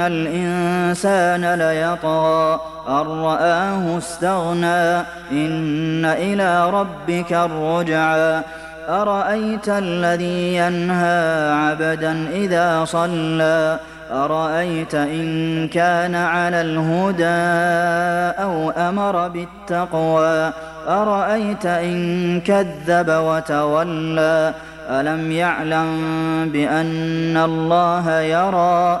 الإنسان ليطغى أن رآه استغنى إن إلى ربك الرجعى أرأيت الذي ينهى عبدا إذا صلى أرأيت إن كان على الهدى أو أمر بالتقوى أرأيت إن كذب وتولى ألم يعلم بأن الله يرى